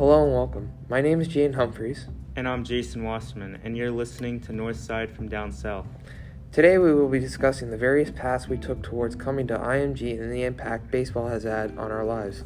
Hello and welcome. My name is Jaden Humphreys. And I'm Jason Wasserman, and you're listening to Northside from Down South. Today we will be discussing the various paths we took towards coming to IMG and the impact baseball has had on our lives.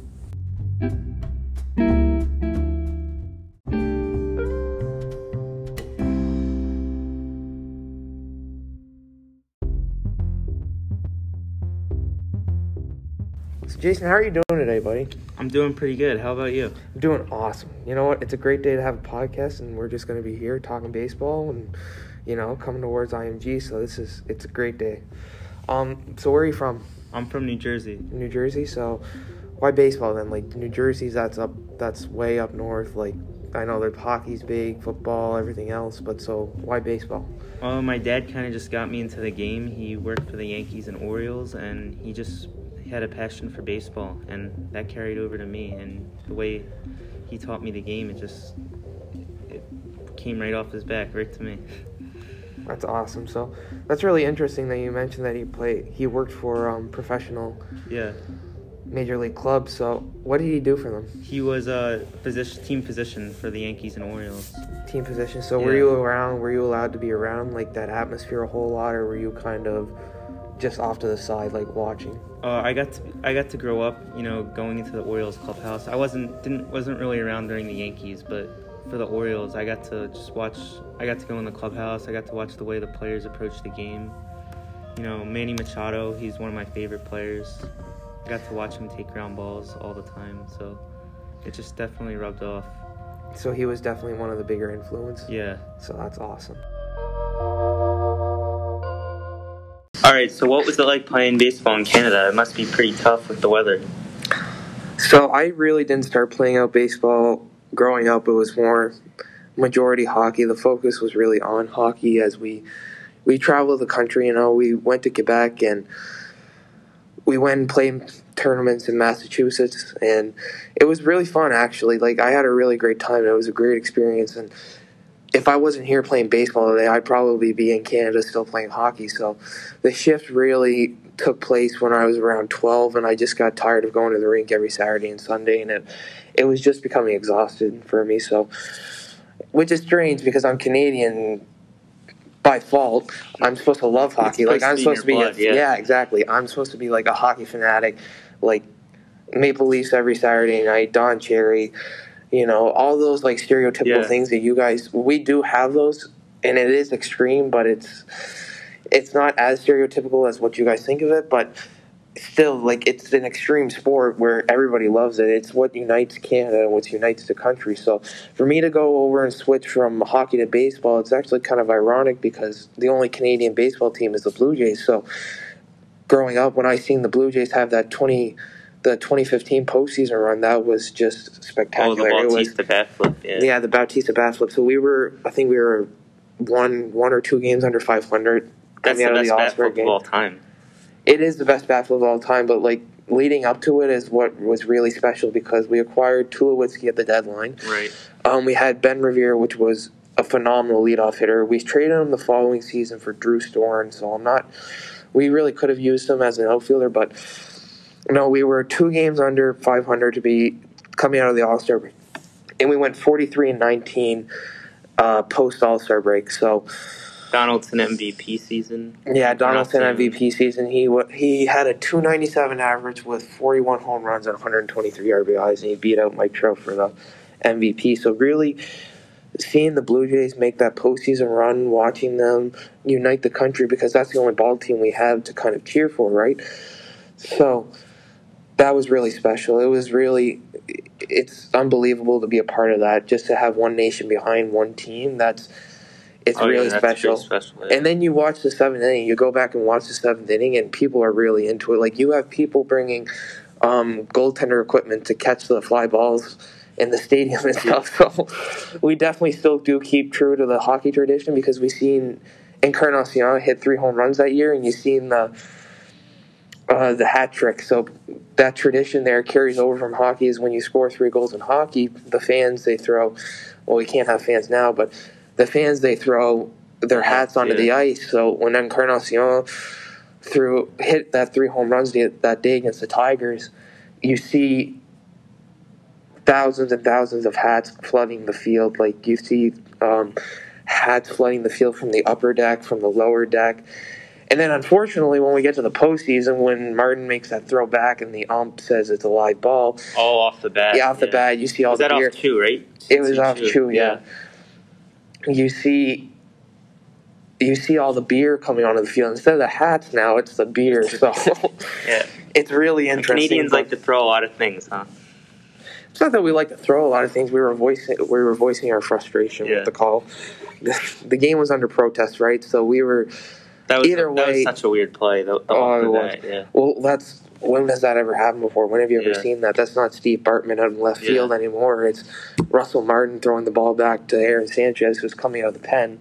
Jason, how are you doing today, buddy? I'm doing pretty good. How about you? I'm doing awesome. You know what? It's a great day to have a podcast, and we're just going to be here talking baseball and, you know, coming towards IMG. So this is it's a great day. Um, so where are you from? I'm from New Jersey. New Jersey. So why baseball then? Like New Jersey's that's up that's way up north. Like I know that hockey's big, football, everything else, but so why baseball? Well, my dad kind of just got me into the game. He worked for the Yankees and Orioles, and he just had a passion for baseball, and that carried over to me. And the way he taught me the game, it just it came right off his back, right to me. That's awesome. So that's really interesting that you mentioned that he played. He worked for um, professional Yeah, major league clubs. So what did he do for them? he was a position, team physician for the Yankees and Orioles. Team position. So were you around? Were you allowed to be around like that atmosphere a whole lot, or were you kind of just off to the side, like watching? Uh, I got to I got to grow up, you know, going into the Orioles clubhouse. I wasn't didn't wasn't really around during the Yankees, but for the Orioles, I got to just watch. I got to go in the clubhouse. I got to watch the way the players approach the game. You know, Manny Machado, he's one of my favorite players. I got to watch him take ground balls all the time, so it just definitely rubbed off. So he was definitely one of the bigger influence. Yeah. So that's awesome. Right. So, what was it like playing baseball in Canada? It must be pretty tough with the weather. So I really didn't start playing out baseball growing up. It was more majority hockey. The focus was really on hockey as we we traveled the country. You know, we went to Quebec and we went and played tournaments in Massachusetts, and it was really fun. Actually, like I had a really great time. It was a great experience, and if I wasn't here playing baseball today, I'd probably be in Canada still playing hockey. So the shift really took place when I was around 12, and I just got tired of going to the rink every Saturday and Sunday, and it, it was just becoming exhausted for me. So, which is strange because I'm Canadian by fault. I'm supposed to love hockey. Like I'm supposed to be, blood, a, yeah. yeah, exactly. I'm supposed to be like a hockey fanatic, like Maple Leafs every Saturday night, Don Cherry, you know, all those like stereotypical Yeah. things that you guys we do have those, and it is extreme, but it's it's not as stereotypical as what you guys think of it, but still like it's an extreme sport where everybody loves it. It's what unites Canada and what unites the country. So for me to go over and switch from hockey to baseball, it's actually kind of ironic because the only Canadian baseball team is the Blue Jays. So growing up when I seen the Blue Jays have that 20 the 2015 postseason run, that was just Oh, spectacular. it was bat flip. Yeah. yeah, the Bautista bat flip. So we were, I think we were one one or two games under 500 That's the best the bat flip game. of all time. It is the best bat flip of all time, but like leading up to it is what was really special because we acquired Tulowitzki at the deadline. Right. Um, we had Ben Revere, which was a phenomenal leadoff hitter. We traded him the following season for Drew Storen, so I'm not. We really could have used him as an outfielder, but no, we were two games under 500 to be coming out of the All Star break, and we went 43 and 19 uh, post All Star break. So Donaldson MVP season. yeah, Donaldson Not MVP season. He he had a 297 average with 41 home runs and 123 RBIs, and he beat out Mike Trout for the MVP. So really, seeing the Blue Jays make that postseason run, watching them unite the country because that's the only ball team we have to kind of cheer for, right? So that was really special. It was really it's unbelievable to be a part of that. Just to have one nation behind one team. That's it's Oh, yeah, really that's special. special. yeah. And then you watch the seventh inning. You go back and watch the seventh inning, and people are really into it. Like you have people bringing um, goaltender equipment to catch the fly balls in the stadium and stuff. So we definitely still do keep true to the hockey tradition because we've seen Encarnacion hit three home runs that year, and you've seen the uh, the hat trick. So that tradition there carries over from hockey. Is when you score three goals in hockey, the fans they throw. Well, we can't have fans now, but the fans they throw their hats onto Yeah. the ice. So when Encarnacion threw hit that three home runs the- that day against the Tigers, you see thousands and thousands of hats flooding the field. Like you see um, hats flooding the field from the upper deck, from the lower deck. And then, unfortunately, when we get to the postseason, when Martin makes that throw back and the ump says it's a live ball, all off the bat. Yeah, off the bat, you see all was the that beer. off two, right? It was off two, yeah. You see, you see all the beer coming onto the field instead of the hats. Now it's the beer, so Yeah. it's really The interesting. Canadians but- like to throw a lot of things, huh? It's not that we like to throw a lot of things. We were voicing we were voicing our frustration Yeah. with the call. The, the game was under protest, right? So we were. That was Either that way- was such a weird play. The, the Oh, off it was. yeah. Well, that's when has that ever happened before? When have you ever Yeah. seen that? That's not Steve Bartman out in left Yeah. field anymore. It's Russell Martin throwing the ball back to Aaron Sanchez, who's coming out of the pen.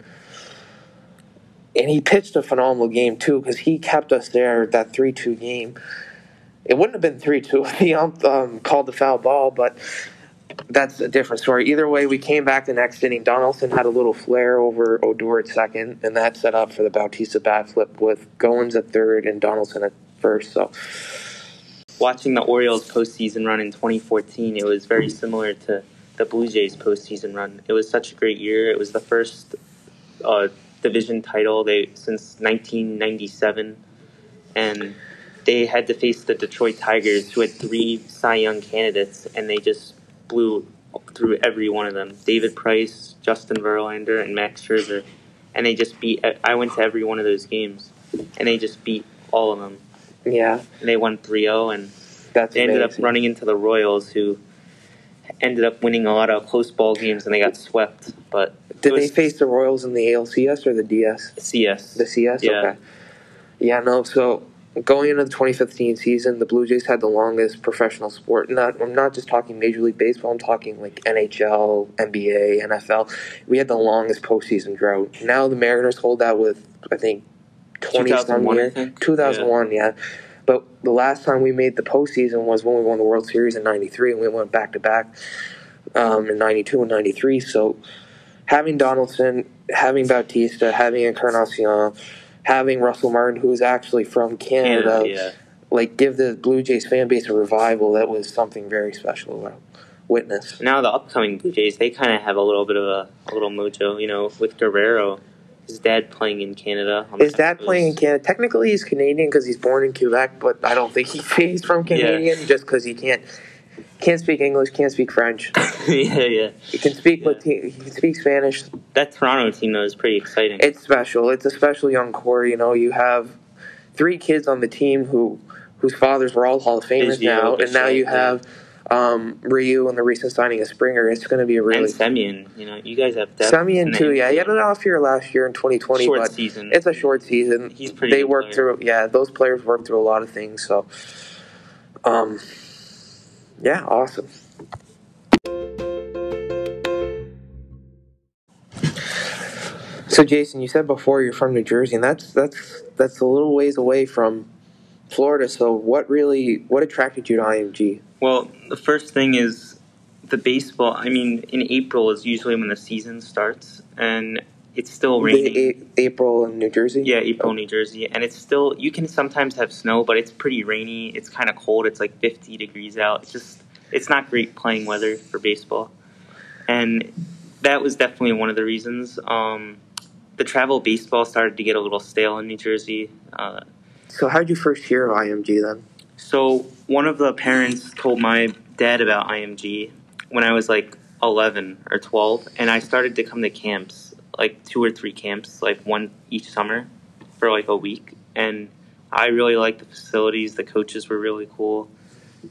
And he pitched a phenomenal game too, because he kept us there that three-two game. It wouldn't have been three-two if he ump, um, called the foul ball, but that's a different story. Either way, we came back the next inning. Donaldson had a little flare over Odor at second, and that set up for the Bautista bat flip with Goins at third and Donaldson at first. So Watching the Orioles postseason run in 2014, it was very similar to the Blue Jays postseason run. It was such a great year. It was the first uh, division title they since 1997, and they had to face the Detroit Tigers, who had three Cy Young candidates, and they just blew through every one of them. David Price, Justin Verlander, and Max Scherzer, and they just beat. I went to every one of those games, and they just beat all of them. yeah, And they won 3-0, and that's they ended up running into the Royals, who ended up winning a lot of close ball games, and they got swept. But Did it they face the Royals in the ALCS or the DS? CS? The CS? Yeah. Okay. Yeah, no, so going into the 2015 season, the Blue Jays had the longest professional sport. Not, I'm not just talking Major League Baseball, I'm talking like NHL, NBA, NFL. We had the longest postseason drought. Now the Mariners hold that with, I think, 20 some 2001, I think. 2001, yeah. But the last time we made the postseason was when we won the World Series in '93, and we went back to back um, in '92 and '93. So having Donaldson, having Bautista, having Encarnacion, having Russell Martin, who's actually from Canada, Canada, yeah. like give the Blue Jays fan base a revival. That was something very special to witness. Now the upcoming Blue Jays, they kind of have a little bit of a, a little mojo, you know, with Guerrero, his dad playing in Canada. on His dad Coast. playing in Canada. Technically, he's Canadian because he's born in Quebec, but I don't think he, he's from Canadian just because he can't can't speak English, can't speak French. yeah, yeah. He can speak Yeah. Lati- he can speak Spanish. That Toronto team though is pretty exciting. It's special. It's a special young core. You know, you have three kids on the team who whose fathers were all Hall of Famers now, and now you have um, Ryu and the recent signing of Springer. It's going to be a really and Semien, you know, you guys have depth. Semien too. Yeah, he had an off year last year in 2020, short but season. it's a short season. He's pretty They good work player. through. Yeah, those players work through a lot of things. So, um, yeah, awesome. So, Jason, you said before you're from New Jersey, and that's that's that's a little ways away from Florida. So, what really what attracted you to IMG? Well, the first thing is the baseball. I mean, in April is usually when the season starts, and it's still raining. The A- April in New Jersey. Yeah, April, New Jersey, and it's still. You can sometimes have snow, but it's pretty rainy. It's kind of cold. It's like 50 degrees out. It's just, it's not great playing weather for baseball, and that was definitely one of the reasons. Um, the travel baseball started to get a little stale in New Jersey. Uh, So, how did you first hear of IMG then? so one of the parents told my dad about IMG when I was like 11 or 12, and I started to come to camps, like two or three camps, like one each summer for like a week. And I really liked the facilities. The coaches were really cool.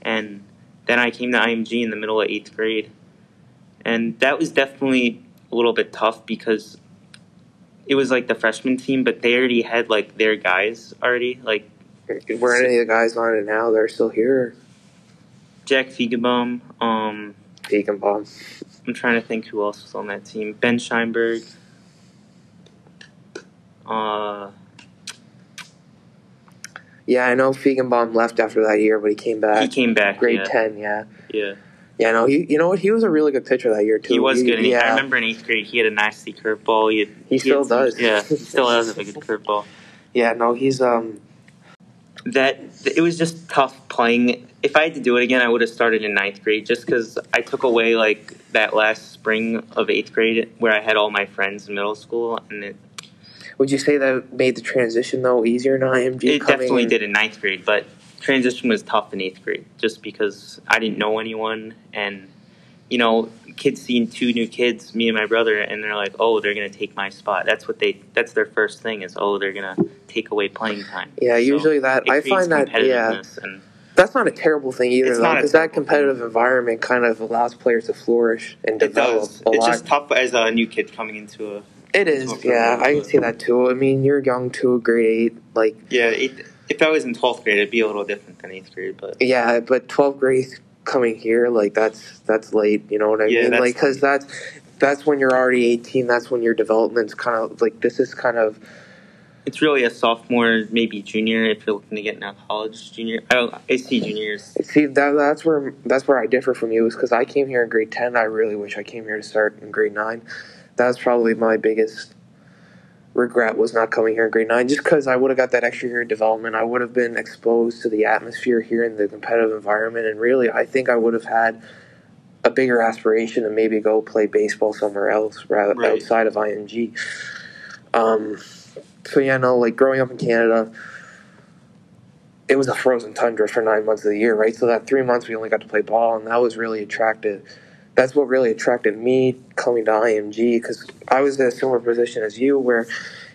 And then I came to IMG in the middle of eighth grade. And that was definitely a little bit tough because it was like the freshman team, but they already had like their guys already. Like Were any of the guys on it now? They're still here. Jack Feigenbaum, um, Bomb. I'm trying to think who else was on that team. Ben Scheinberg. Uh, Yeah, I know Feigenbaum left after that year, but he came back. he came back. Grade yeah, ten, yeah. Yeah, Yeah, no, he. You know what? He was a really good pitcher that year too. he was good. And he- I remember in eighth grade he had a nasty curveball. He, had, He had still some- does. Yeah, he still has a good curveball. yeah. No, he's um. that it was just tough playing. If I had to do it again, I would have started in ninth grade just because I took away like that last spring of eighth grade where I had all my friends in middle school, and it, Would you say that made the transition though easier in IMG? it coming definitely did in ninth grade. But transition was tough in eighth grade just because I didn't know anyone, and you know, kids seeing two new kids, me and my brother, and they're like, "Oh, they're gonna take my spot." That's what they. That's their first thing is, "Oh, they're gonna take away playing time." Yeah, So usually that I find that yeah, and that's not a terrible thing either It's though, because that terrible thing. competitive environment kind of allows players to flourish and It develop does. It's lot. just tough as a new kid coming into a. it is, yeah. I can see that too. I mean, you're young too, grade eight, like Yeah, it, if I was in twelfth grade, it'd be a little different than eighth grade, but yeah, but 12th grade coming here, like that's that's late. You know what I Yeah, mean? Like because that's that's when you're already 18. That's when your development's kind of like this is kind of it's really a sophomore, maybe junior, if you're looking to get into college. Junior, I don't. I see juniors. See that that's where that's where I differ from you is because I came here in grade ten. I really wish I came here to start in grade nine. That's probably my biggest regret was not coming here in grade nine, just because I would have got that extra year of development. I would have been exposed to the atmosphere here in the competitive environment, and really, I think I would have had a bigger aspiration to maybe go play baseball somewhere else rather Right. outside of IMG. Um, so yeah, no, like growing up in Canada, it was a frozen tundra for nine months of the year, right? So that three months we only got to play ball, and that was really attractive. That's what really attracted me coming to IMG because I was in a similar position as you, where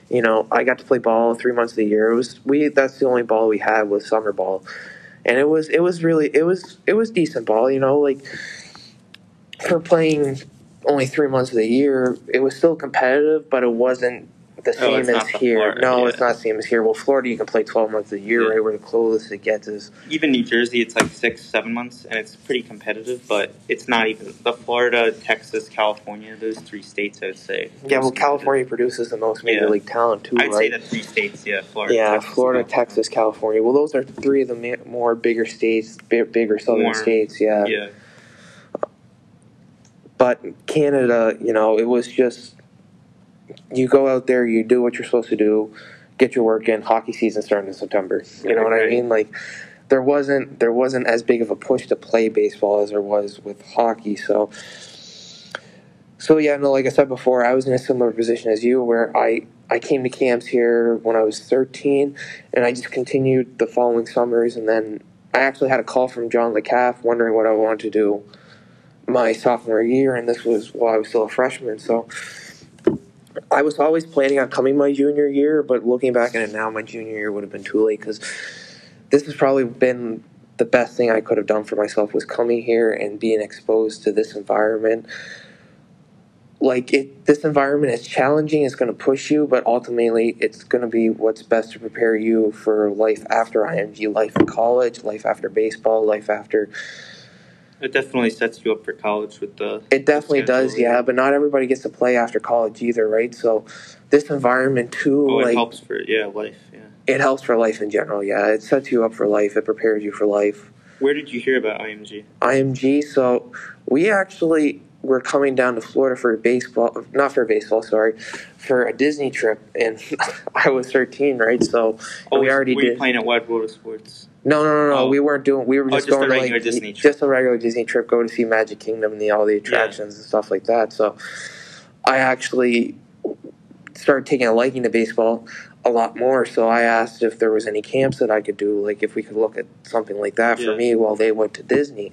you know I got to play ball three months of the year. It was we that's the only ball we had was summer ball, and it was it was really it was it was decent ball. You know, like for playing only three months of the year, it was still competitive, but it wasn't the same as here. Florida, no, yeah. it's not the same as here. Well, Florida, you can play 12 months a year, Yeah. right? Where the closest it gets is. Even New Jersey, it's like six, seven months, and it's pretty competitive. But it's not even the Florida, Texas, California. Those three states, I would say. Yeah, well, California produces the most major Yeah. league talent, too. I'd say the three states. Yeah, Florida. yeah, Texas, Florida, California. Texas, California. Well, those are three of the ma- more bigger states, bi- bigger southern More- states, yeah. Yeah, But Canada, you know, it was just you go out there, you do what you're supposed to do, get your work in. Hockey season starting in September. You know what I mean? Like there wasn't there wasn't as big of a push to play baseball as there was with hockey. So so yeah, no, like I said before, I was in a similar position as you, where I I came to camps here when I was 13, and I just continued the following summers, and then I actually had a call from John LeCaff wondering what I wanted to do my sophomore year, and this was while I was still a freshman. So I was always planning on coming my junior year, but looking back at it now, my junior year would have been too late because this has probably been the best thing I could have done for myself was coming here and being exposed to this environment. Like it, this environment is challenging. It's going to push you, but ultimately, it's going to be what's best to prepare you for life after IMG, life in college, life after baseball, life after it definitely sets you up for college with the. It definitely schedule, does, yeah. But not everybody gets to play after college either, right? So this environment too, Oh, it like helps for yeah life. Yeah. it helps for life in general. Yeah, it sets you up for life. It prepares you for life. Where did you hear about IMG? IMG. So we actually were coming down to Florida for baseball, not for baseball, sorry, for a Disney trip, and I was 13, right? So Oh, we already were did. playing at Wide World of Sports? No, no, no, no. Oh. We weren't doing. We were Oh, just, just a going to regular like Disney trip. just a regular Disney trip, go to see Magic Kingdom and the, all the attractions and stuff like that. So, I actually started taking a liking to baseball a lot more. So I asked if there was any camps that I could do, like if we could look at something like that for me while they went to Disney,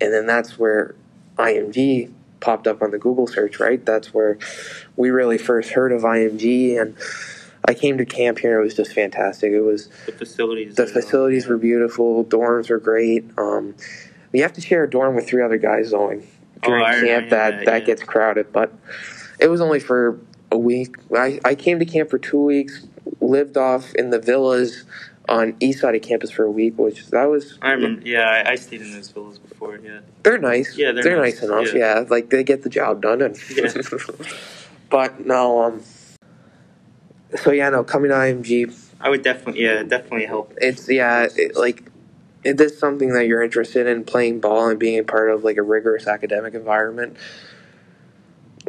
and then that's where IMG popped up on the Google search. Right, that's where we really first heard of IMG and. I came to camp here. It was just fantastic. It was The facilities. the facilities were beautiful. Dorms were great. Um, you have to share a dorm with three other guys going during Oh, I remember camp. That that, that yeah. gets crowded, but it was only for a week. I, I came to camp for two weeks. Lived off in the villas on east side of campus for a week, which that was. I remember. Yeah, I, I stayed in those villas before. Yeah. They're nice. Yeah, they're nice, nice, enough. yeah. Yeah. like they get the job done. And Yeah. but no, um so yeah, no, coming to IMG. I would definitely, yeah, definitely help. It's yeah, it, like this something that you're interested in playing ball and being a part of like a rigorous academic environment.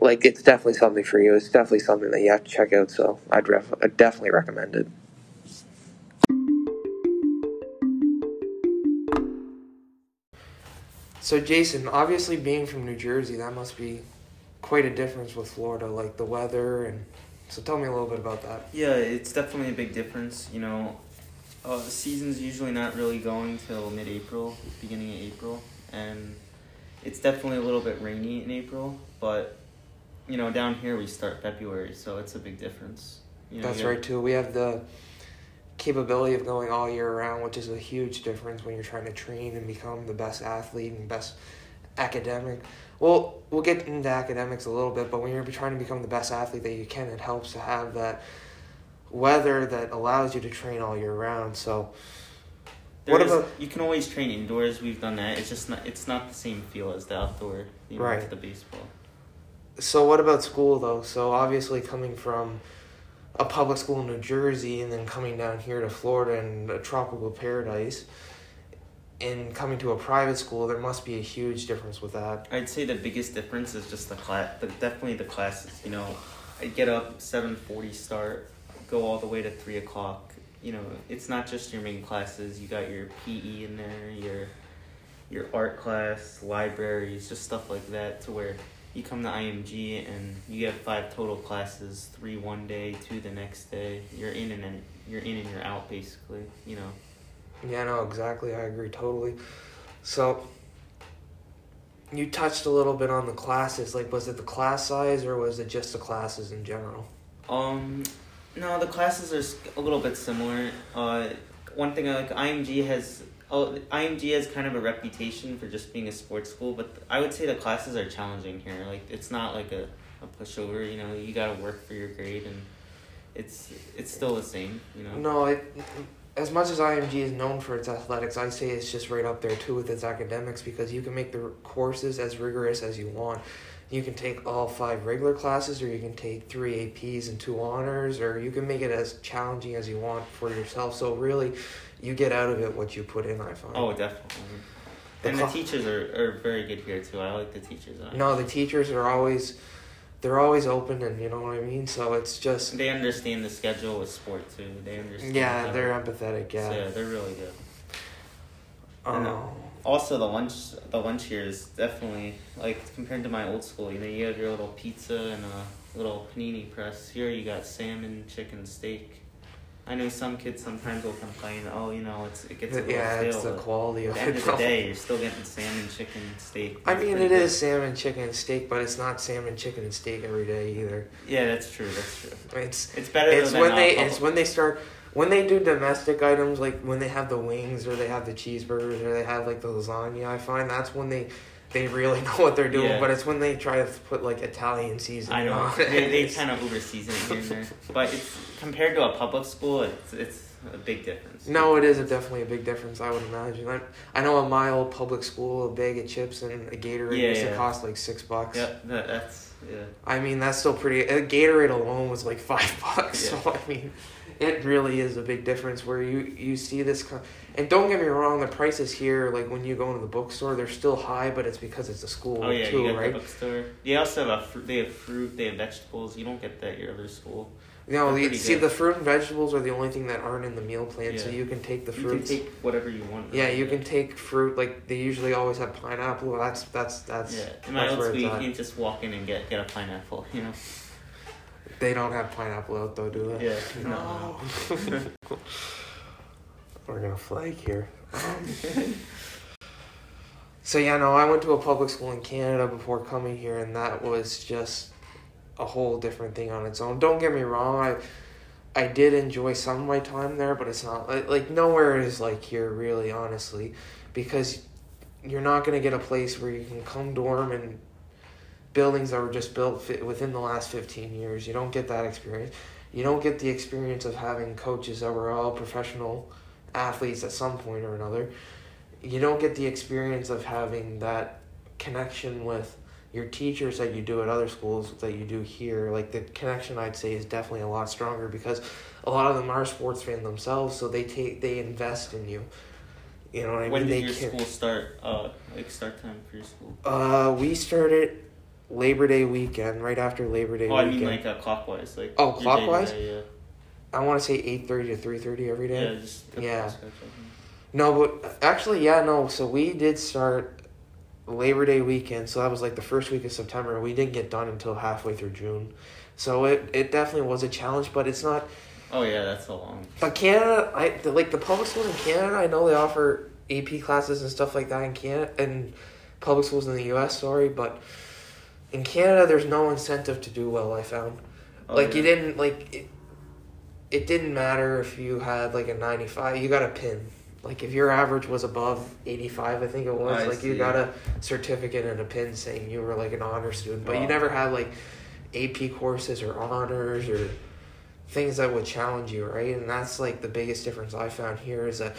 Like it's definitely something for you. It's definitely something that you have to check out. So I'd, ref- I'd definitely recommend it. So Jason, obviously being from New Jersey, that must be quite a difference with Florida, like the weather and so tell me a little bit about that. Yeah, it's definitely a big difference. You know, uh, the season's usually not really going till mid-April, beginning of April, and it's definitely a little bit rainy in April. But you know, down here we start February, so it's a big difference. You know, That's right too. We have the capability of going all year round, which is a huge difference when you're trying to train and become the best athlete and best academic. Well, we'll get into academics a little bit, but when you're trying to become the best athlete that you can, it helps to have that weather that allows you to train all year round. So, what is- about- you can always train indoors. We've done that. It's just not. It's not the same feel as the outdoor. You know, Right. the baseball. so what about school though? So obviously coming from a public school in New Jersey and then coming down here to Florida and a tropical paradise, and coming to a private school, there must be a huge difference with that. I'd say the biggest difference is just the class. The, definitely the classes. You know, I get up seven forty start, go all the way to three o'clock. You know, it's not just your main classes. You got your PE in there, your your art class, libraries, just stuff like that. To where you come to IMG and you have five total classes, three one day, two the next day. You're in and then you're in and you're out basically. You know. Yeah, no, exactly. I agree totally. So, you touched a little bit on the classes. Like, was it the class size or was it just the classes in general? Um, no, the classes are a little bit similar. Uh, one thing like IMG has, oh, IMG has kind of a reputation for just being a sports school, but I would say the classes are challenging here. Like it's not like a, a pushover. You know, you got to work for your grade, and it's it's still the same. You know. No, it, as much as IMG is known for its athletics, I'd say it's just right up there too with its academics because you can make the courses as rigorous as you want. You can take all five regular classes, or you can take three APs and two honors, or you can make it as challenging as you want for yourself. So really, you get out of it what you put in. I find. Oh, definitely. The And the teachers are, are very good here too. I like the teachers. No, the teachers are always, they're always open, and you know what I mean. So it's just, They understand the schedule with sport too. They understand. yeah, they're empathetic. so, Yeah. yeah, they're really good. Um, Also, the lunch the lunch here is definitely like compared to my old school. You know, you have your little pizza and a little panini press. Here, you got salmon, chicken, steak. I know some kids sometimes will complain, oh, you know, it's it gets a little yeah, stale. it's the quality at the end it. of the day, you're still getting salmon, chicken, steak. I mean, it good. is salmon, chicken, and steak, but it's not salmon, chicken, and steak every day either. Yeah, that's true. That's true. It's It's better. it's than when they it's when they start when they do domestic items like when they have the wings or they have the cheeseburgers or they have like the lasagna. I find that's when they they really know what they're doing. Yeah. But it's when they try to put like Italian seasoning I know on they, they kind of over season it here and there, but it's compared to a public school, it's it's a big difference. No, it is a definitely a big difference. I would imagine. I, I know at my old public school, a bag of chips and a Gatorade Yeah, used to cost like six bucks. Yeah, that, that's yeah. I mean, that's still pretty. A Gatorade alone was like five bucks. Yeah. So I mean, it really is a big difference where you you see this. co- And don't get me wrong, the prices here, like when you go into the bookstore, they're still high, but it's because it's a school Oh yeah, too, you right? the bookstore. They also have a fr- they have fruit, they have vegetables. You don't get that at your other school. No, you, see, good. the fruit and vegetables are the only thing that aren't in the meal plan, so you can take the You can fruits. take whatever you want. yeah, you can take fruit. Like they usually always have pineapple. That's that's that's. Yeah, my that's old school, you can't just walk in and get get a pineapple. You know. They don't have pineapple out though, do they? Yeah. No. We're gonna flag here. Um, so yeah, no, I went to a public school in Canada before coming here, and that was just a whole different thing on its own. Don't get me wrong, I I did enjoy some of my time there, but it's not like, like nowhere is like here really, honestly, because you're not gonna get a place where you can come dorm and buildings that were just built fi- within the last 15 years. You don't get that experience. You don't get the experience of having coaches that were all professional athletes at some point or another. You don't get the experience of having that connection with your teachers that you do at other schools that you do here. Like the connection I'd say is definitely a lot stronger because a lot of them are sports fans themselves, so they take they invest in you. You know what I when mean? did They your care. school start? Uh, like start time for your school? Uh, we started Labor Day weekend, right after Labor Day weekend. Oh, I mean like uh, clockwise, like. Oh, your day clockwise? I want to say eight thirty to three thirty every day. Yeah. just Yeah. No, but actually, yeah, no. So we did start Labor Day weekend, so that was like the first week of September. We didn't get done until halfway through June, so it it definitely was a challenge. But it's not. Oh yeah, that's a long. But Canada, I the, like the public schools in Canada. I know they offer AP classes and stuff like that in Canada and public schools in the U.S. Sorry, but in Canada, there's no incentive to do well. I found, Oh, like you didn't like it. It didn't matter if you had like a ninety five. You got a pin. Like if your average was above eighty five, I think it was. I like you got a certificate and a pin saying you were like an honor student, but you never had like AP courses or honors or things that would challenge you, right? And that's like the biggest difference I found here is that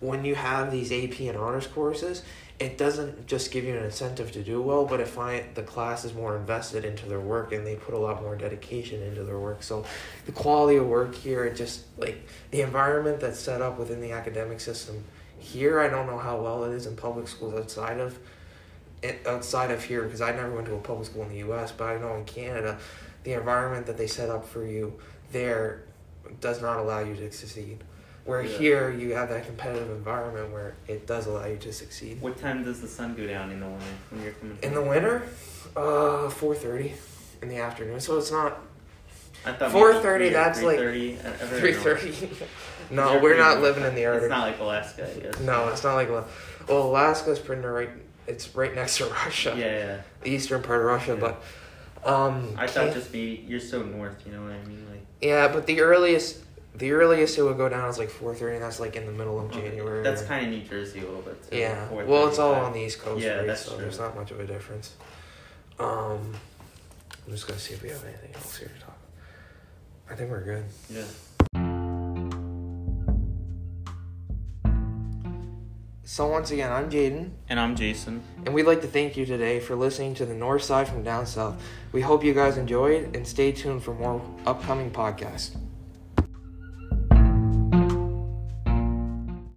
when you have these AP and honors courses, it doesn't just give you an incentive to do well, but if I the class is more invested into their work and they put a lot more dedication into their work. So the quality of work here, it just like the environment that's set up within the academic system here, I don't know how well it is in public schools outside of outside of here because I never went to a public school in the US, but I know in Canada, the environment that they set up for you there does not allow you to succeed. Where Yeah. here you have that competitive environment where it does allow you to succeed. What time does the sun go down in the winter when you're coming? In the winter, uh, four thirty in the afternoon. So it's not I thought 4:30, that's like- 3:30, uh, very three thirty. no, we're not living in the Arctic. It's not like Alaska, I guess. no, it's not like Ala- well, Alaska's pretty right. It's right next to Russia, Yeah, yeah. the eastern part of Russia. Yeah. But um, I thought just be you're so north. You know what I mean? Like Yeah, but the earliest the earliest it would go down is like four thirty, and that's like in the middle of January. That's kind of New Jersey a little bit. Too, yeah. Well, it's all on the East Coast, Yeah, right? that's so true. there's not much of a difference. Um, I'm just gonna see if we have anything else here to talk. I think we're good. Yeah. So once again, I'm Jaden, And I'm Jason. and we'd like to thank you today for listening to the North Side from Down South. We hope you guys enjoyed, and stay tuned for more upcoming podcasts.